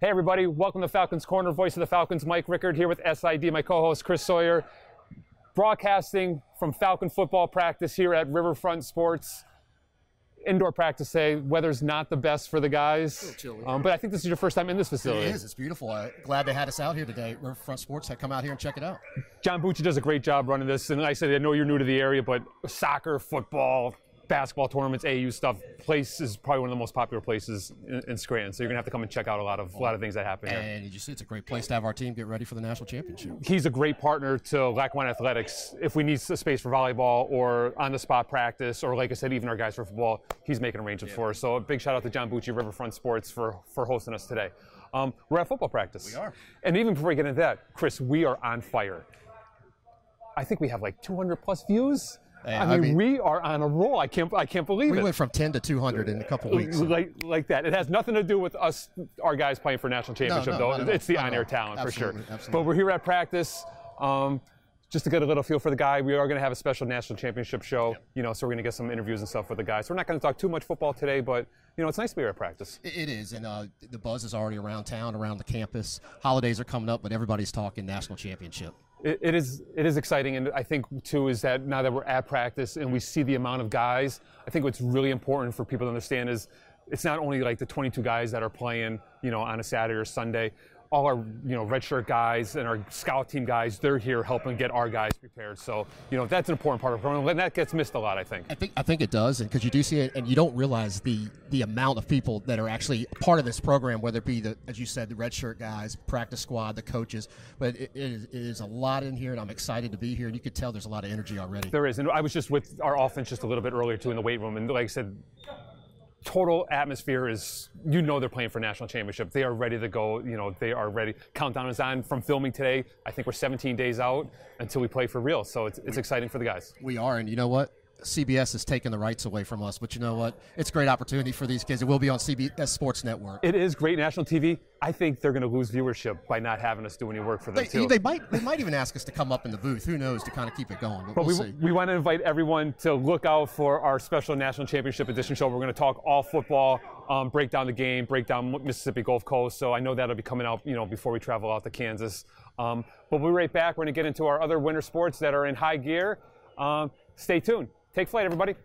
Hey, everybody, welcome to Falcons Corner. Voice of the Falcons, Mike Rickard here with SID, my co host Chris Sawyer, broadcasting from Falcon football practice here at Riverfront Sports. Indoor practice today. Weather's not the best for the guys, um, but I think this is your first time in this facility. It is. It's beautiful. Uh, glad they had us out here today. Riverfront Sports had come out here and check it out. John Bucci does a great job running this, and like I said, I know you're new to the area, but soccer, football, basketball tournaments, AU stuff. Place is probably one of the most popular places in, in Scranton, so you're gonna have to come and check out a lot of a lot of things that happen here. And you see, it's a great place to have our team get ready for the national championship. He's a great partner to Lackawanna Athletics. If we need a space for volleyball or on the spot practice, or like I said, even our guys for football, he's making arrangements yeah. for us. So a big shout out to John Bucci, Riverfront Sports, for for hosting us today. Um, we're at football practice. We are. And even before we get into that, Chris, we are on fire. I think we have like 200 plus views. Yeah, I, mean, I, mean, we are on a roll. I can't, I can't believe we it. We went from 10 to 200 in a couple weeks. Like, like that. It has nothing to do with us, our guys playing for national championship, no, no, though. It's the on-air talent absolutely, for sure. Absolutely. But we're here at practice. Um, just to get a little feel for the guy, we are going to have a special national championship show. Yep. You know, so we're going to get some interviews and stuff with the guys. So we're not going to talk too much football today, but you know, it's nice to be here at practice. It is, and uh, the buzz is already around town, around the campus. Holidays are coming up, but everybody's talking national championship it, is it is exciting, and I think too is that now that we're at practice and we see the amount of guys, I think what's really important for people to understand is it's not only like the 22 guys that are playing, you know, on a Saturday or Sunday, all our you know redshirt guys and our scout team guys, they're here helping get our guys prepared. So you know that's an important part of the program, and that gets missed a lot. I think. I think I think it does, and because you do see it, and you don't realize the the amount of people that are actually part of this program, whether it be the as you said the redshirt guys, practice squad, the coaches, but it, it, is, it is a lot in here, and I'm excited to be here. And you could tell there's a lot of energy already. There is, and I was just with our offense just a little bit earlier too in the weight room, and like I said, total atmosphere is you know they're playing for national championship. They are ready to go. You know they are ready. Countdown is on from filming today. I think we're 17 days out until we play for real. So it's, it's exciting for the guys. We are, and you know what? CBS has taken the rights away from us, but you know what? It's a great opportunity for these kids. It will be on CBS Sports Network. It is great national TV. I think they're going to lose viewership by not having us do any work for them they, too. They might, they might even ask us to come up in the booth. Who knows to kind of keep it going? But, but we'll we, we want to invite everyone to look out for our special national championship edition show. We're going to talk all football, um, break down the game, break down Mississippi Gulf Coast. So I know that'll be coming out, you know, before we travel out to Kansas. Um, but we'll be right back. We're going to get into our other winter sports that are in high gear. Um, stay tuned. Take flight, everybody.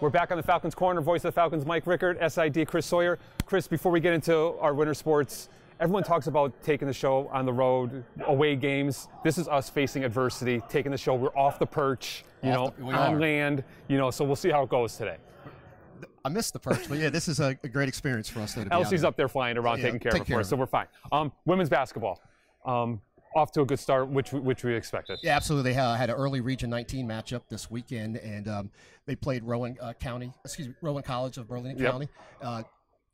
We're back on the Falcons Corner. Voice of the Falcons, Mike Rickard, SID, Chris Sawyer. Chris, before we get into our winter sports, everyone talks about taking the show on the road, away games. This is us facing adversity, taking the show. We're off the perch, you off know, the, on are. land, you know. So we'll see how it goes today. I missed the perch, but yeah, this is a, a great experience for us. Today Elsie's up there flying around, yeah, taking care of it for us, so we're fine. Um, women's basketball. Um, off to a good start, which which we expected. Yeah, absolutely. They uh, had an early Region 19 matchup this weekend, and um, they played Rowan uh, County, excuse me, Rowan College of Burlington yep. County. Uh,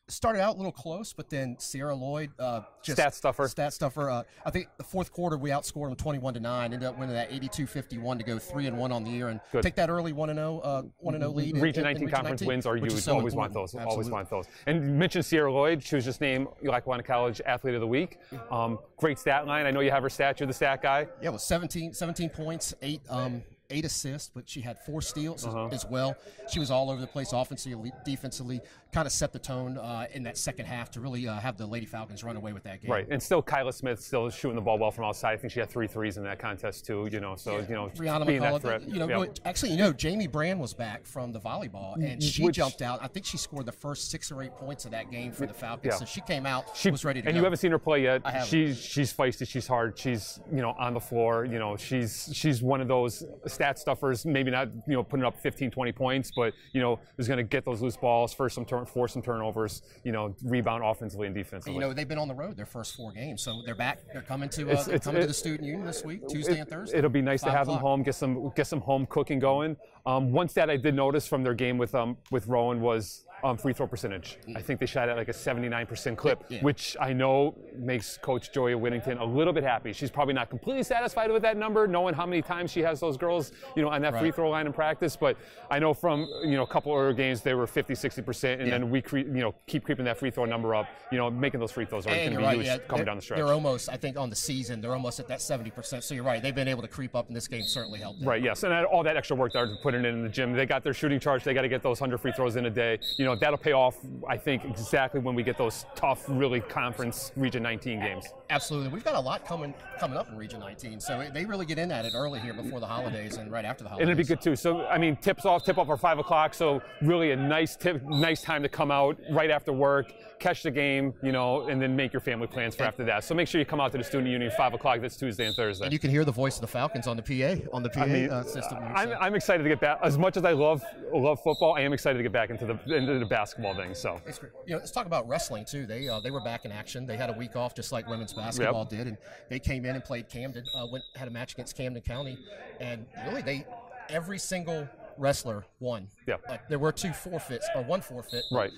started out a little close, but then Sierra Lloyd uh, just stat stuffer. Stat stuffer. Uh, I think the fourth quarter we outscored them 21 to nine. Ended up winning that 82-51 to go three and one on the year and Good. take that early one and 0 uh, and 0 lead. Region in, 19 in conference 19, wins are you So always important. want those. Absolutely. Always want those. And you mentioned Sierra Lloyd. She was just named Lackawanna College Athlete of the Week. Um, great stat line. I know you have her stat. You're the stat guy. Yeah, well, 17, 17 points, eight. Um, eight assists, but she had four steals uh-huh. as well. She was all over the place offensively, defensively, kind of set the tone uh, in that second half to really uh, have the Lady Falcons run away with that game. Right, and still Kyla Smith still shooting the ball well from outside. I think she had three threes in that contest too. You know, so yeah. you know, Brianna being McCullough, that threat. You know, yeah. actually, you know, Jamie Brand was back from the volleyball, and she Which, jumped out. I think she scored the first six or eight points of that game for the Falcons. Yeah. So she came out, she was ready to. And go. you haven't seen her play yet. I haven't. She's she's feisty. She's hard. She's you know on the floor. You know, she's she's one of those stat stuffers maybe not you know putting up 15, 20 points, but you know is going to get those loose balls, first some turn, force some turnovers, you know, rebound offensively and defensively. You know they've been on the road their first four games, so they're back. They're coming to uh, it's, they're coming it, to the student union this week, Tuesday it, and Thursday. It'll be nice to have o'clock. them home, get some get some home cooking going. Um, one stat I did notice from their game with um, with Rowan was um, free throw percentage. I think they shot at like a 79% clip, yeah. which I know makes Coach Joya Whittington a little bit happy. She's probably not completely satisfied with that number, knowing how many times she has those girls, you know, on that right. free throw line in practice. But I know from you know a couple other games they were 50, 60%, and yeah. then we cre- you know keep creeping that free throw number up. You know, making those free throws are going to be right, huge yeah. coming they're, down the stretch. They're almost, I think, on the season, they're almost at that 70%. So you're right, they've been able to creep up, and this game certainly helped. Them. Right. Yes, and all that extra work they're putting in in the gym, they got their shooting charge. They got to get those 100 free throws in a day. You know, know that'll pay off. I think exactly when we get those tough, really conference Region 19 games. Absolutely, we've got a lot coming coming up in Region 19, so they really get in at it early here before the holidays and right after the holidays. And it'd be good too. So I mean, tips off, tip off are five o'clock. So really a nice tip, nice time to come out right after work, catch the game, you know, and then make your family plans for And- after that. So make sure you come out to the student union five o'clock. this Tuesday and Thursday. and you can hear the voice of the Falcons on the PA on the PA mean, uh, system. I'm. I'm excited to get back. As much as I love love football, I am excited to get back into the into the basketball thing. So It's great. You know, let's talk about wrestling too. They uh, they were back in action. They had a week off, just like women's basketball did, and they came in and played Camden. Uh, went had a match against Camden County, and really they every single wrestler won. Yeah. There were two forfeits or one forfeit. right.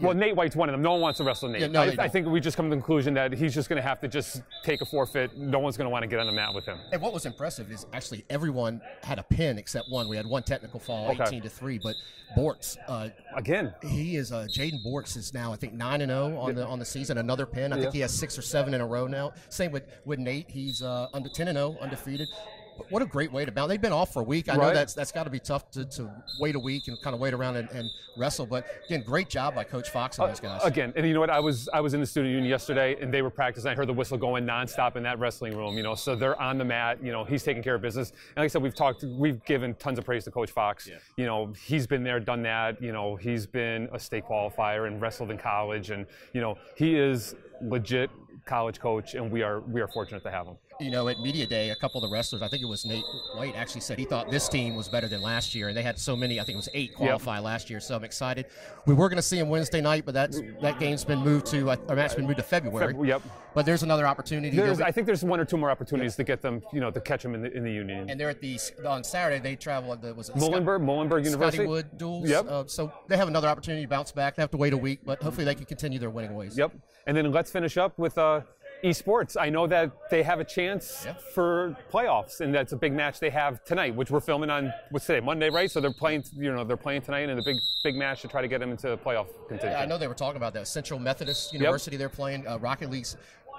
Well, Nate White's one of them. No one wants to wrestle Nate. Yeah, no, I, I think we just come to the conclusion that he's just going to have to just take a forfeit. No one's going to want to get on the mat with him. And what was impressive is actually everyone had a pin except one. We had one technical fall, Okay. 18 to three, but Bortz, uh, Again, he is uh, Jaden Bortz is now I think nine and zero on the on the season. Another pin. I think he has six or seven in a row now. Same with with Nate. He's uh, under ten and zero, undefeated. But what a great way to bounce. They've been off for a week. I know that's that's got to be tough to, to wait a week and kind of wait around and, and wrestle. But again, great job by Coach Fox and uh, those guys. Again, and you know what? I was I was in the student union yesterday, and they were practicing. I heard the whistle going nonstop in that wrestling room. You know, so they're on the mat. You know, he's taking care of business. And like I said, we've talked, we've given tons of praise to Coach Fox. You know, he's been there, done that. You know, he's been a state qualifier and wrestled in college, and you know, he is legit college coach, and we are we are fortunate to have him. You know, at media day, a couple of the wrestlers, I think it was Nate White, actually said he thought this team was better than last year, and they had so many. I think it was eight qualify last year. So I'm excited. We were going to see him Wednesday night, but that's that game's been moved to uh, our match's been moved to February. Feb- yep. But there's another opportunity. There's, I think there's one or two more opportunities to get them, you know, to catch them in the in the union. and they're at the on Saturday. They travel. The, was it Muhlenberg, Muhlenberg Scott, University. Scottywood duels. Yep. Uh, so they have another opportunity to bounce back. They have to wait a week, but hopefully they can continue their winning ways. Yep. And then let's finish up with uh, esports. I know that they have a chance Yeah. for playoffs, and that's a big match they have tonight, which we're filming on what's today, Monday, right? So they're playing, you know, they're playing tonight in a big, big match to try to get them into the playoff contention. Yeah, I know they were talking about that. Central Methodist University, they're playing uh, Rocket League's.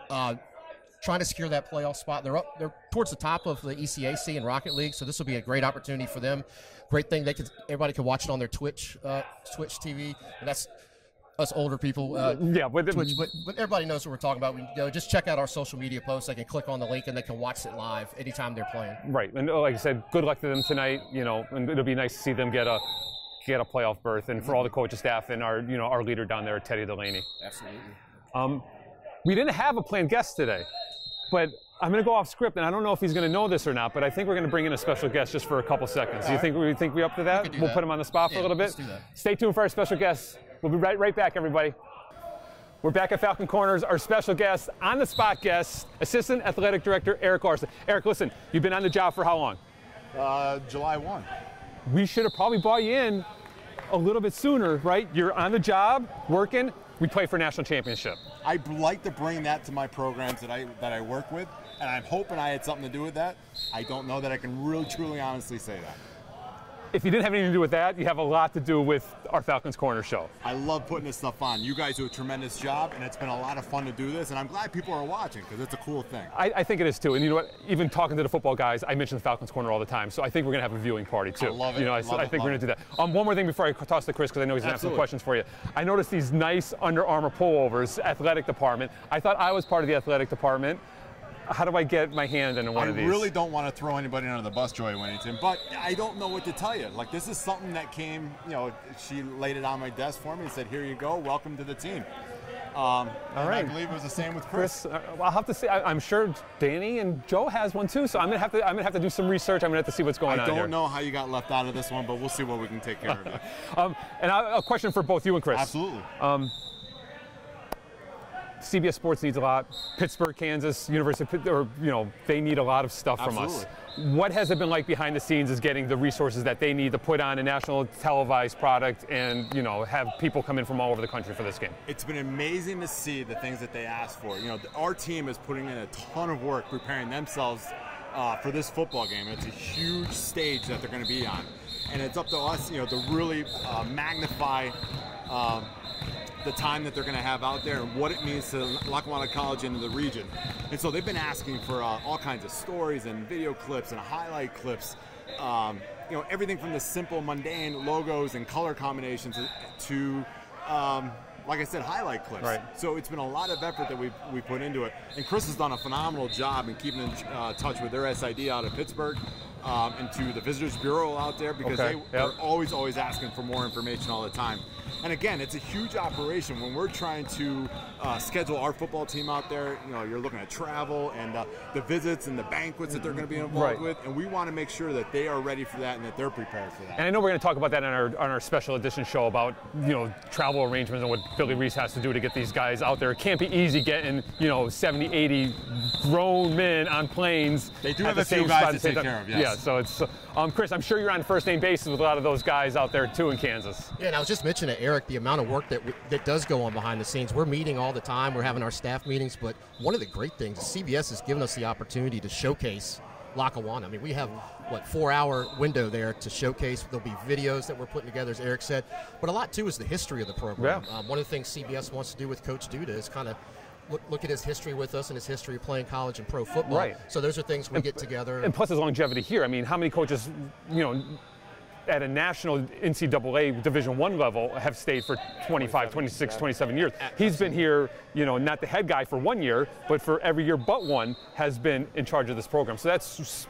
Uh, Trying to secure that playoff spot. They're up. They're towards the top of the ECAC and Rocket League, so this will be a great opportunity for them. Great thing they could. Everybody can watch it on their Twitch, uh, Twitch TV. And that's us older people. Uh, Yeah, but Twitch, but, but everybody knows what we're talking about. We go just check out our social media posts. They can click on the link and they can watch it live anytime they're playing. right. And uh, like I said, good luck to them tonight. You know, and it'll be nice to see them get a get a playoff berth, and for all the coaching staff and our, you know, our leader down there, Teddy Delaney. Absolutely. Um, we didn't have a planned guest today, but I'm going to go off script, and I don't know if he's going to know this or not. But I think we're going to bring in a special guest just for a couple seconds. Do you think we think we up to that? could We'll that. put him on the spot for Yeah, a little bit. let's do that. Stay tuned for our special guest. We'll be right right back, everybody. We're back at Falcon Corners. Our special guest, on the spot guest, Assistant Athletic Director Eric Larson. Eric, listen, you've been on the job for how long? Uh, July 1. we should have probably brought you in a little bit sooner, right? You're on the job, working. We play for national championship. I like to bring that to my programs that I that I work with, and I'm hoping I had something to do with that. I don't know that I can really, truly, honestly say that. If you didn't have anything to do with that, you have a lot to do with our Falcons Corner show. I love putting this stuff on. You guys do a tremendous job, and it's been a lot of fun to do this, and I'm glad people are watching because it's a cool thing. I, I think it is too. And you know what? Even talking to the football guys, I mention the Falcons Corner all the time. So I think we're going to have a viewing party too. I love it, You know, I, love I it, think we're going to do that. Um, one more thing before I toss to Chris, because I know he's going to have some questions for you. I noticed these nice Under Armour pullovers, athletic department. I thought I was part of the athletic department. How do I get my hand into one I of these? I really don't want to throw anybody under the bus, Joy Winnington, but I don't know what to tell you. Like, this is something that came, you know, she laid it on my desk for me and said, Here you go, welcome to the team. Um, all right. I believe it was the same with Chris. Chris, uh, well, I'll have to see. I, I'm sure Danny and Joe has one too. So I'm gonna have to. I'm gonna have to do some research. I'm gonna have to see what's going I on I don't here. know how you got left out of this one, but we'll see what we can take care of. Um, and I, a question for both you and Chris. Absolutely. CBS Sports needs a lot. Pittsburg, Kansas, University, or you know, they need a lot of stuff from us. What has it been like behind the scenes? Is getting the resources that they need to put on a national televised product, and you know, have people come in from all over the country for this game. it's been amazing to see the things that they asked for. You know, our team is putting in a ton of work preparing themselves uh, for this football game. It's a huge stage that they're going to be on, and it's up to us, you know, to really uh, magnify. Um, the time that they're going to have out there and what it means to Lackawanna College and the region. And so they've been asking for uh, all kinds of stories and video clips and highlight clips. Um, you know, everything from the simple, mundane logos and color combinations to um, like I said, highlight clips. Right. So it's been a lot of effort that we we put into it, and Chris has done a phenomenal job in keeping in uh, touch with their SID out of Pittsburg. Um, and to the Visitors Bureau out there because Okay, they, yep. they're always, always asking for more information all the time. And again, it's a huge operation when we're trying to uh, schedule our football team out there. You know, you're looking at travel and uh, the visits and the banquets that they're going to be involved Right. with, and we want to make sure that they are ready for that and that they're prepared for that. And I know we're going to talk about that on our on our special edition show about you know travel arrangements and what Billy Reese has to do to get these guys out there. It can't be easy getting you know 70, 80 grown men on planes. They do at have the a few same guys to at the same take time. care of, yes. Yeah, so it's um, Chris. I'm sure you're on first name basis with a lot of those guys out there too in Kansas. Yeah, and I was just mentioning to Eric the amount of work that w- that does go on behind the scenes. We're meeting all the time. We're having our staff meetings, but one of the great things is CBS has given us the opportunity to showcase Lackawanna. I mean, we have what four-hour window there to showcase. There'll be videos that we're putting together, as Eric said, but a lot too is the history of the program. Yeah. Um, one of the things CBS wants to do with Coach Duda is kind of. Look, look at his history with us and his history of playing college and pro football. Right. So those are things we get together. And plus his longevity here. I mean, how many coaches, you know, at a national NCAA Division One level have stayed for 25, 26, 27 years. He's been here, you know, not the head guy for one year, but for every year but one has been in charge of this program. So that's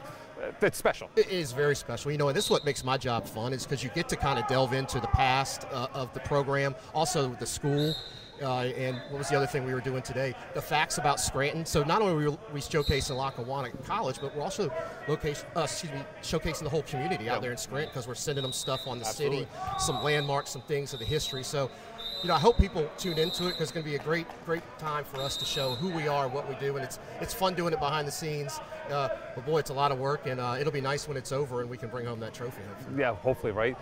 that's special. It is very special. You know, and this is what makes my job fun is because you get to kind of delve into the past uh, of the program, also the school. Uh, and what was the other thing we were doing today? The facts about Scranton. So not only are we, we showcasing Lackawanna College, but we're also location, uh, excuse me, showcasing the whole community out there in Scranton because we're sending them stuff on the city, some landmarks, some things of the history. So, you know, I hope people tune into it because it's going to be a great, great time for us to show who we are, what we do, and it's it's fun doing it behind the scenes. Uh, but boy, it's a lot of work, and uh, it'll be nice when it's over and we can bring home that trophy. Hopefully. Yeah, hopefully, right?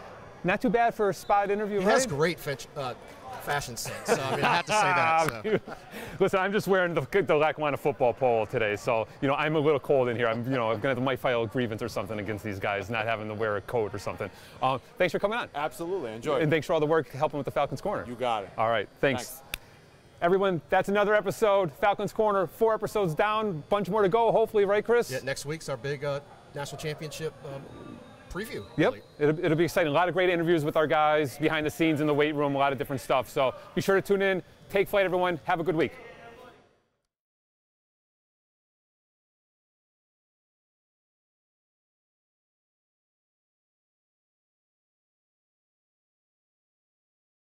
Not too bad for a spot interview, He right? has great fetch, uh, fashion sense. So I mean, I have to say that. So. Listen, I'm just wearing the, the Lackawanna football polo today, so you know I'm a little cold in here. I'm, you know, I'm gonna might file a grievance or something against these guys not having to wear a coat or something. Um, thanks for coming on, Absolutely, enjoy. and thanks for all the work helping with the Falcons Corner. you got it. All right, thanks. Thanks. Everyone, that's another episode. Falcons Corner, four episodes down, bunch more to go. Hopefully, right, Chris? Yeah, next week's our big uh, national championship um, preview. Yep, really. it'll, it'll be exciting. A lot of great interviews with our guys behind the scenes in the weight room, a lot of different stuff. So be sure to tune in. Take flight, everyone. Have a good week.